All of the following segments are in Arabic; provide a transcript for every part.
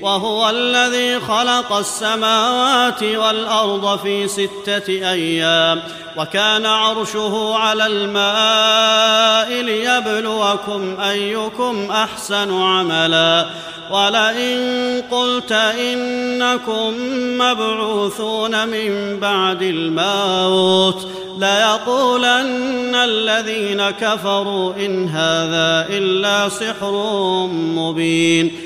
وهو الذي خلق السماوات والأرض في ستة أيام وكان عرشه على الماء ليبلوكم أيكم أحسن عملا. ولئن قلت إنكم مبعوثون من بعد الموت ليقولن الذين كفروا إن هذا إلا سحر مبين.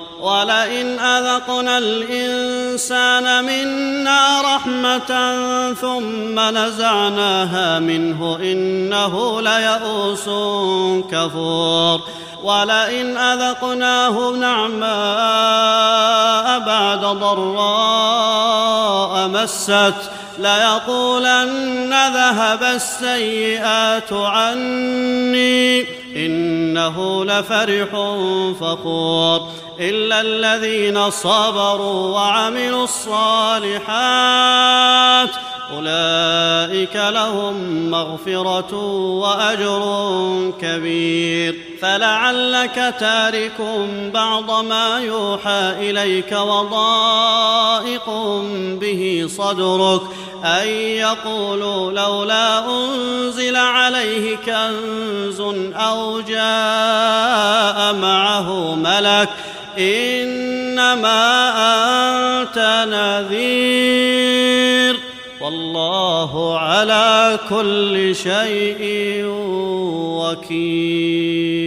ولئن أذقنا الإنسان منا رحمة ثم نزعناها منه إنه ليئوس كفور. ولئن أذقناه نعماء بعد ضراء مست. ليقولن ذهب السيئات عني إنه لفرح فخور. إلا الذين صبروا وعملوا الصالحات أولئك لهم مغفرة وأجر كبير. فلعلك تارك بعض ما يوحى إليك وضائق به صدرك أن يقولوا لولا أنزل عليه كنز أو جاء معه ملك إنما أنت نذير والله على كل شيء وكيل.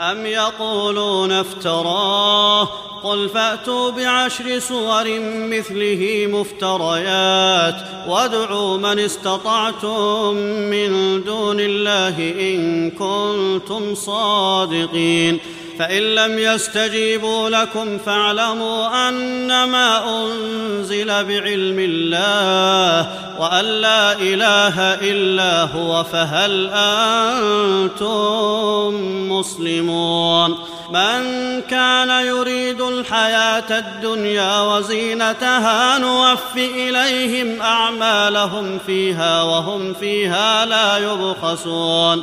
أم يقولون افتراه؟ قل فأتوا بعشر سور مثله مفتريات وادعوا من استطعتم من دون الله إن كنتم صادقين. فإن لم يستجيبوا لكم فاعلموا أنما أنزل بعلم الله وأن لا إله إلا هو فهل أنتم مسلمون من كان يريد الحياة الدنيا وزينتها نوف إليهم أعمالهم فيها وهم فيها لا يبخسون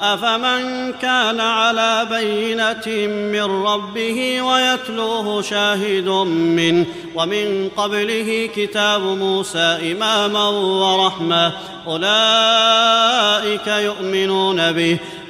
أفمن كان على بينة من ربه ويتلوه شاهد منه ومن قبله كتاب موسى إماما ورحمة أولئك يؤمنون به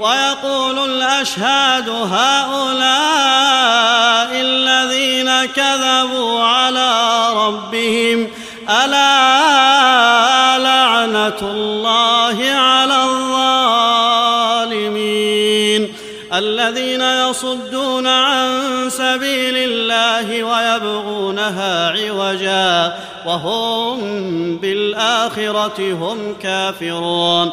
ويقول الأشهاد هؤلاء الذين كذبوا على ربهم ألا لعنة الله على الظالمين؟ الذين يصدون عن سبيل الله ويبغونها عوجا وهم بالآخرة هم كافرون.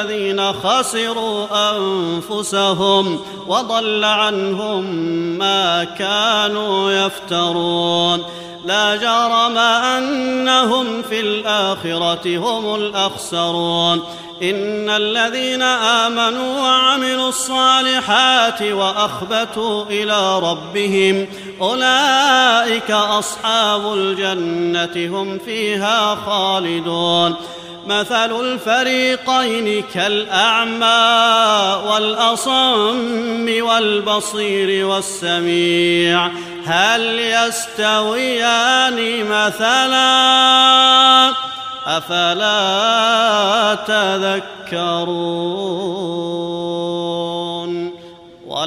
الذين خسروا أنفسهم وضل عنهم ما كانوا يفترون. لا جرم أنهم في الآخرة هم الأخسرون. إن الذين آمنوا وعملوا الصالحات وأخبتوا إلى ربهم أولئك أصحاب الجنة هم فيها خالدون. مثل الفريقين كالأعمى والأصم والبصير والسميع هل يستويان مثلا؟ أفلا تذكرون؟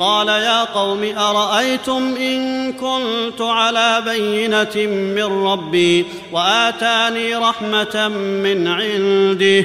قال يا قوم أرأيتم إن كنت على بينة من ربي وآتاني رحمة من عنده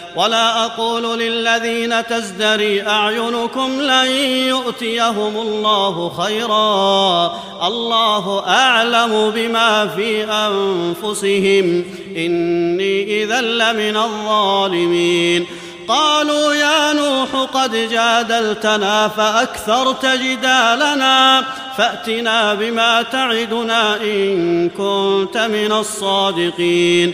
ولا أقول للذين تزدري أعينكم لن يؤتيهم الله خيرا. الله أعلم بما في أنفسهم. إني إذا لمن الظالمين. قالوا يا نوح قد جادلتنا فأكثرت جدالنا. فأتنا بما تعدنا إن كنت من الصادقين.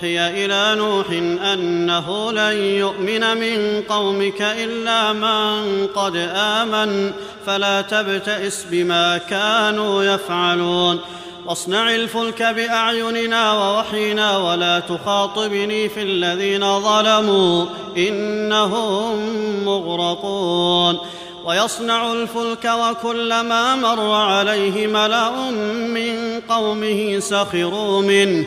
أوحي إلى نوح أنه لن يؤمن من قومك إلا من قد آمن فلا تبتئس بما كانوا يفعلون. واصنع الفلك بأعيننا ووحينا ولا تخاطبني في الذين ظلموا إنهم مغرقون. ويصنع الفلك وكلما مر عليه ملأ من قومه سخروا منه.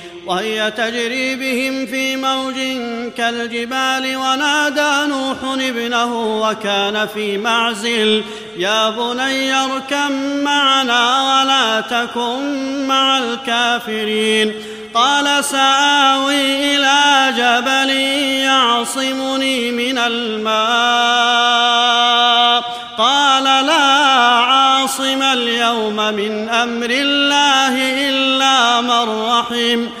وهي تجري بهم في موج كالجبال ونادى نوح ابنه وكان في معزل يا بني اركب معنا ولا تكن مع الكافرين قال سآوي إلى جبل يعصمني من الماء قال لا عاصم اليوم من أمر الله إلا من رحم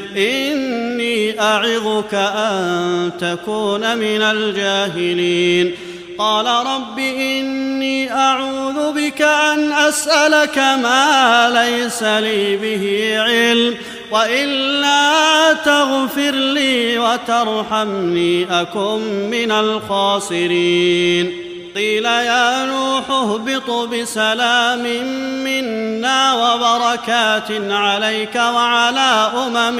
إني أعظك أن تكون من الجاهلين. قال رب إني أعوذ بك أن أسألك ما ليس لي به علم وإلا تغفر لي وترحمني أكن من الخاسرين. قيل يا نوح اهبط بسلام منا وبركات عليك وعلى أمم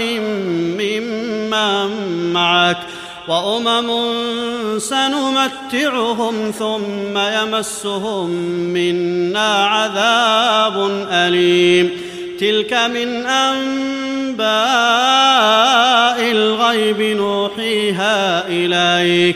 ممن معك وأمم سنمتعهم ثم يمسهم منا عذاب أليم تلك من أنباء الغيب نوحيها إليك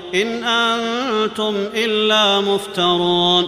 إن أنتم إلا مفترون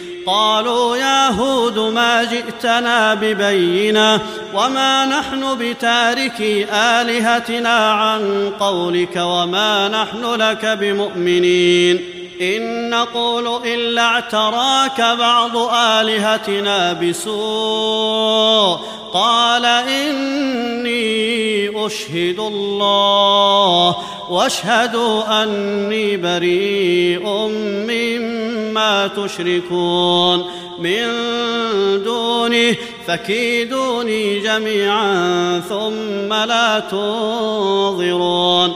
قالوا يا هود ما جئتنا ببينة وما نحن بتاركي آلهتنا عن قولك وما نحن لك بمؤمنين إن نقول إلا اعتراك بعض آلهتنا بسوء. قال إني أشهد الله واشهدوا أني بريء مما تشركون. من دونه فكيدوني جميعا ثم لا تنظرون.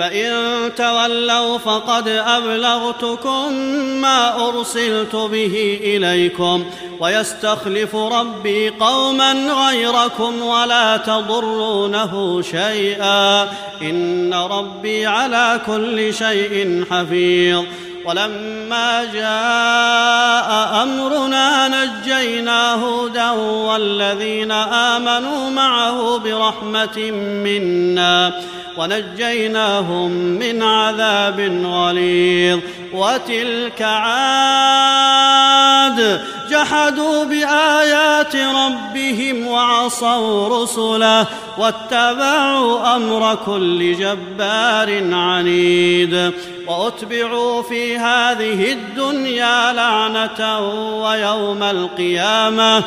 فإن تولوا فقد أبلغتكم ما أرسلت به إليكم ويستخلف ربي قوما غيركم ولا تضرونه شيئا إن ربي على كل شيء حفيظ ولما جاء أمرنا نجينا هودا والذين آمنوا معه برحمة منا ونجيناهم من عذاب غليظ. وتلك عاد جحدوا بآيات ربهم وعصوا رسله واتبعوا أمر كل جبار عنيد. وأتبعوا في هذه الدنيا لعنة ويوم القيامة.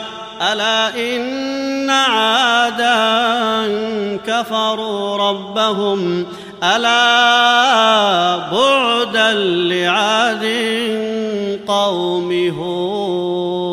ألا إن عادا كفروا ربهم ألا بعدا لعاد قوم هود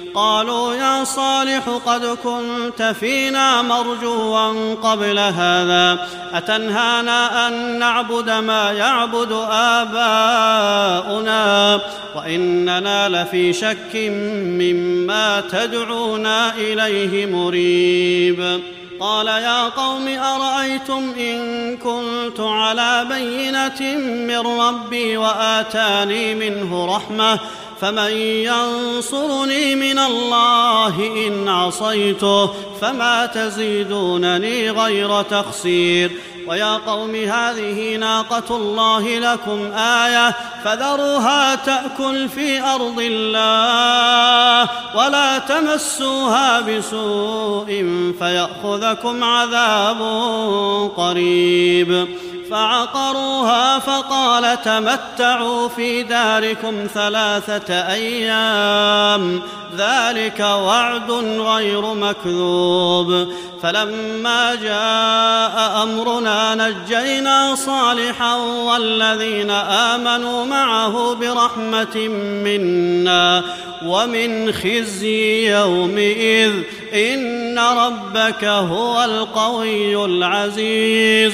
قالوا يا صالح قد كنت فينا مرجوا قبل هذا أتنهانا أن نعبد ما يعبد آباؤنا؟ وإننا لفي شك مما تدعونا إليه مريب. قال يا قوم أرأيتم إن كنت على بينة من ربي وآتاني منه رحمة؟ فمن ينصرني من الله إن عصيته فما تزيدونني غير تخسير. ويا قوم هذه ناقة الله لكم آية فذروها تأكل في أرض الله ولا تمسوها بسوء فيأخذكم عذاب قريب. فعقروها فقال تمتعوا في داركم ثلاثة أيام ذلك وعد غير مكذوب. فلما جاء أمرنا نجينا صالحا والذين آمنوا معه برحمة منا ومن خزي يومئذ إن ربك هو القوي العزيز.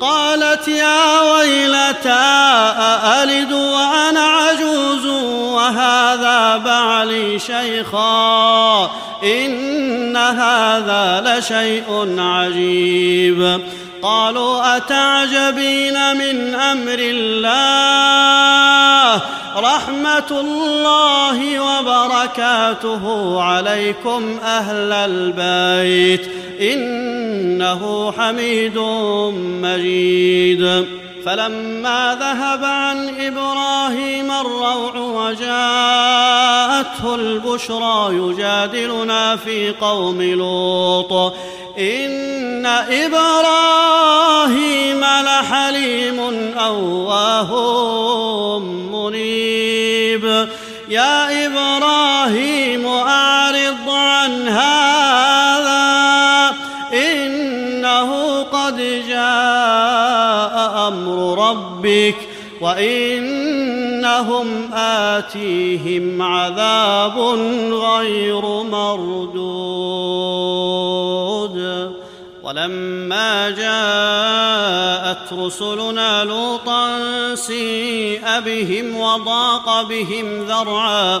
قالت يا ويلتى أألد وأنا عجوز وهذا بعلي شيخا إن هذا لشيء عجيب قالوا أتعجبين من أمر الله رحمة الله وبركاته عليكم أهل البيت. إنه حميد مجيد. فلما ذهب عن إبراهيم الروع وجاءته البشرى يجادلنا في قوم لوط. إن إبراهيم لحليم اواه ربك وإنهم آتيهم عذاب غير مردود. ولما جاءت رسلنا لوطا سيء بهم وضاق بهم ذرعا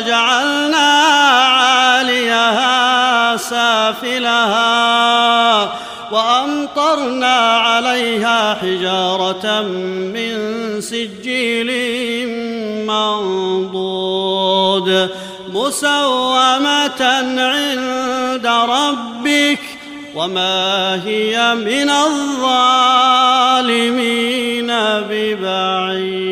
جعلنا عاليها سافلها وأمطرنا عليها حجارة من سجيل منضود مسومة عند ربك وما هي من الظالمين ببعيد.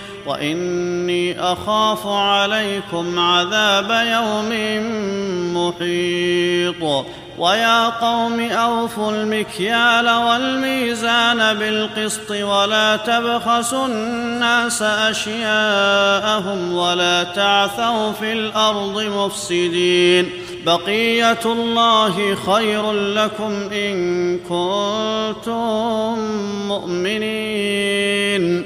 واني اخاف عليكم عذاب يوم محيط ويا قوم اوفوا المكيال والميزان بالقسط ولا تبخسوا الناس اشياءهم ولا تعثوا في الأرض مفسدين بقيه الله خير لكم ان كنتم مؤمنين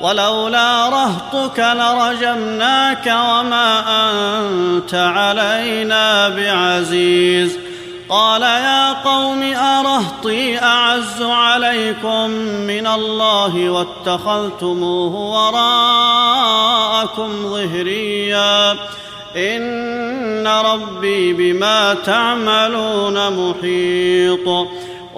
ولولا رهطك لرجمناك وما أنت علينا بعزيز. قال يا قوم أرهطي أعز عليكم من الله واتخذتموه وراءكم ظهريا. إن ربي بما تعملون محيط.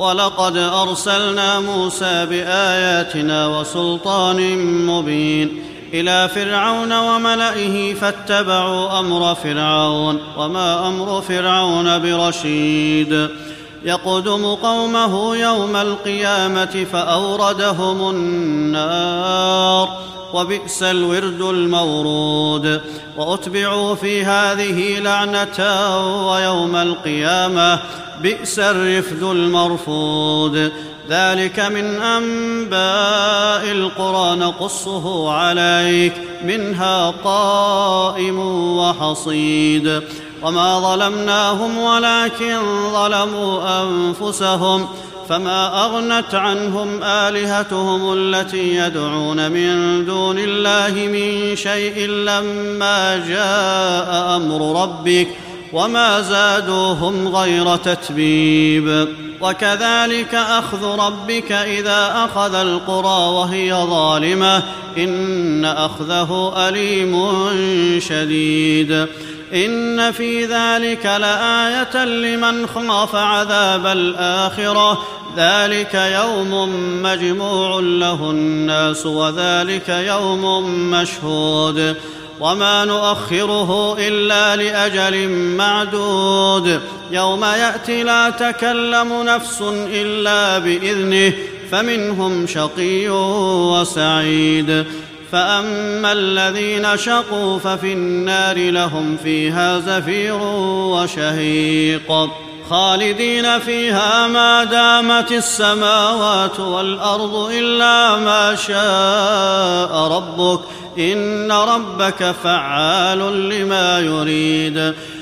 ولقد أرسلنا موسى بآياتنا وسلطان مبين إلى فرعون وملئه فاتبعوا أمر فرعون وما أمر فرعون برشيد يقدم قومه يوم القيامة فأوردهم النار وبئس الورد المورود. وأتبعوا في هذه لعنة ويوم القيامة بئس الرفد المرفود. ذلك من أنباء القرى نقصه عليك منها قائم وحصيد. وما ظلمناهم ولكن ظلموا انفسهم فما اغنت عنهم الهتهم التي يدعون من دون الله من شيء لما جاء أمر ربك وما زادوهم غير تتبيب وكذلك اخذ ربك اذا اخذ القرى وهي ظالمه ان اخذه اليم شديد إن في ذلك لآية لمن خاف عذاب الآخرة. ذلك يوم مجموع له الناس وذلك يوم مشهود. وما نؤخره إلا لأجل معدود. يوم يأتي لا تكلم نفس إلا بإذنه فمنهم شقي وسعيد. فاما الذين شقوا ففي النار لهم فيها زفير وشهيق خالدين فيها ما دامت السماوات والارض الا ما شاء ربك ان ربك فعال لما يريد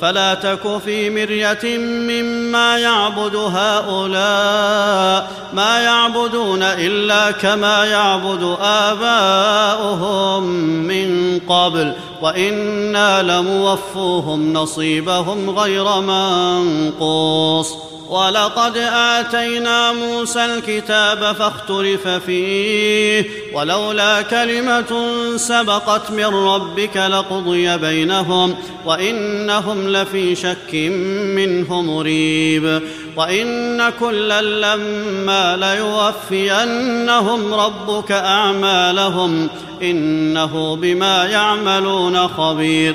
فلا تك في مرية مما يعبد هؤلاء ما يعبدون إلا كما يعبد آباؤهم من قبل وإنا لموفوهم نصيبهم غير منقوص. ولقد آتينا موسى الكتاب فاختلف فيه ولولا كلمة سبقت من ربك لقضي بينهم وإنهم لفي شك منه مريب وإن كلا لما ليوفينهم ربك أعمالهم إنه بما يعملون خبير.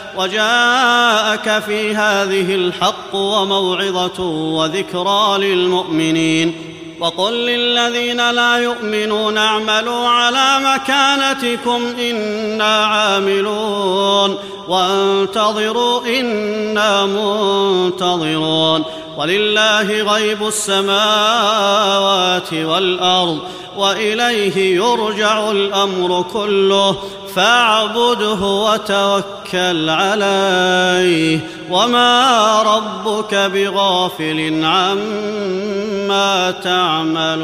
وجاءك في هذه الحق وموعظة وذكرى للمؤمنين. وقل للذين لا يؤمنون اعملوا على مكانتكم إنا عاملون. وانتظروا إنا منتظرون. ولله غيب السماوات والأرض وإليه يرجع الأمر كله. فاعبده وتوكل عليه. وما ربك بغافل عما تعملون.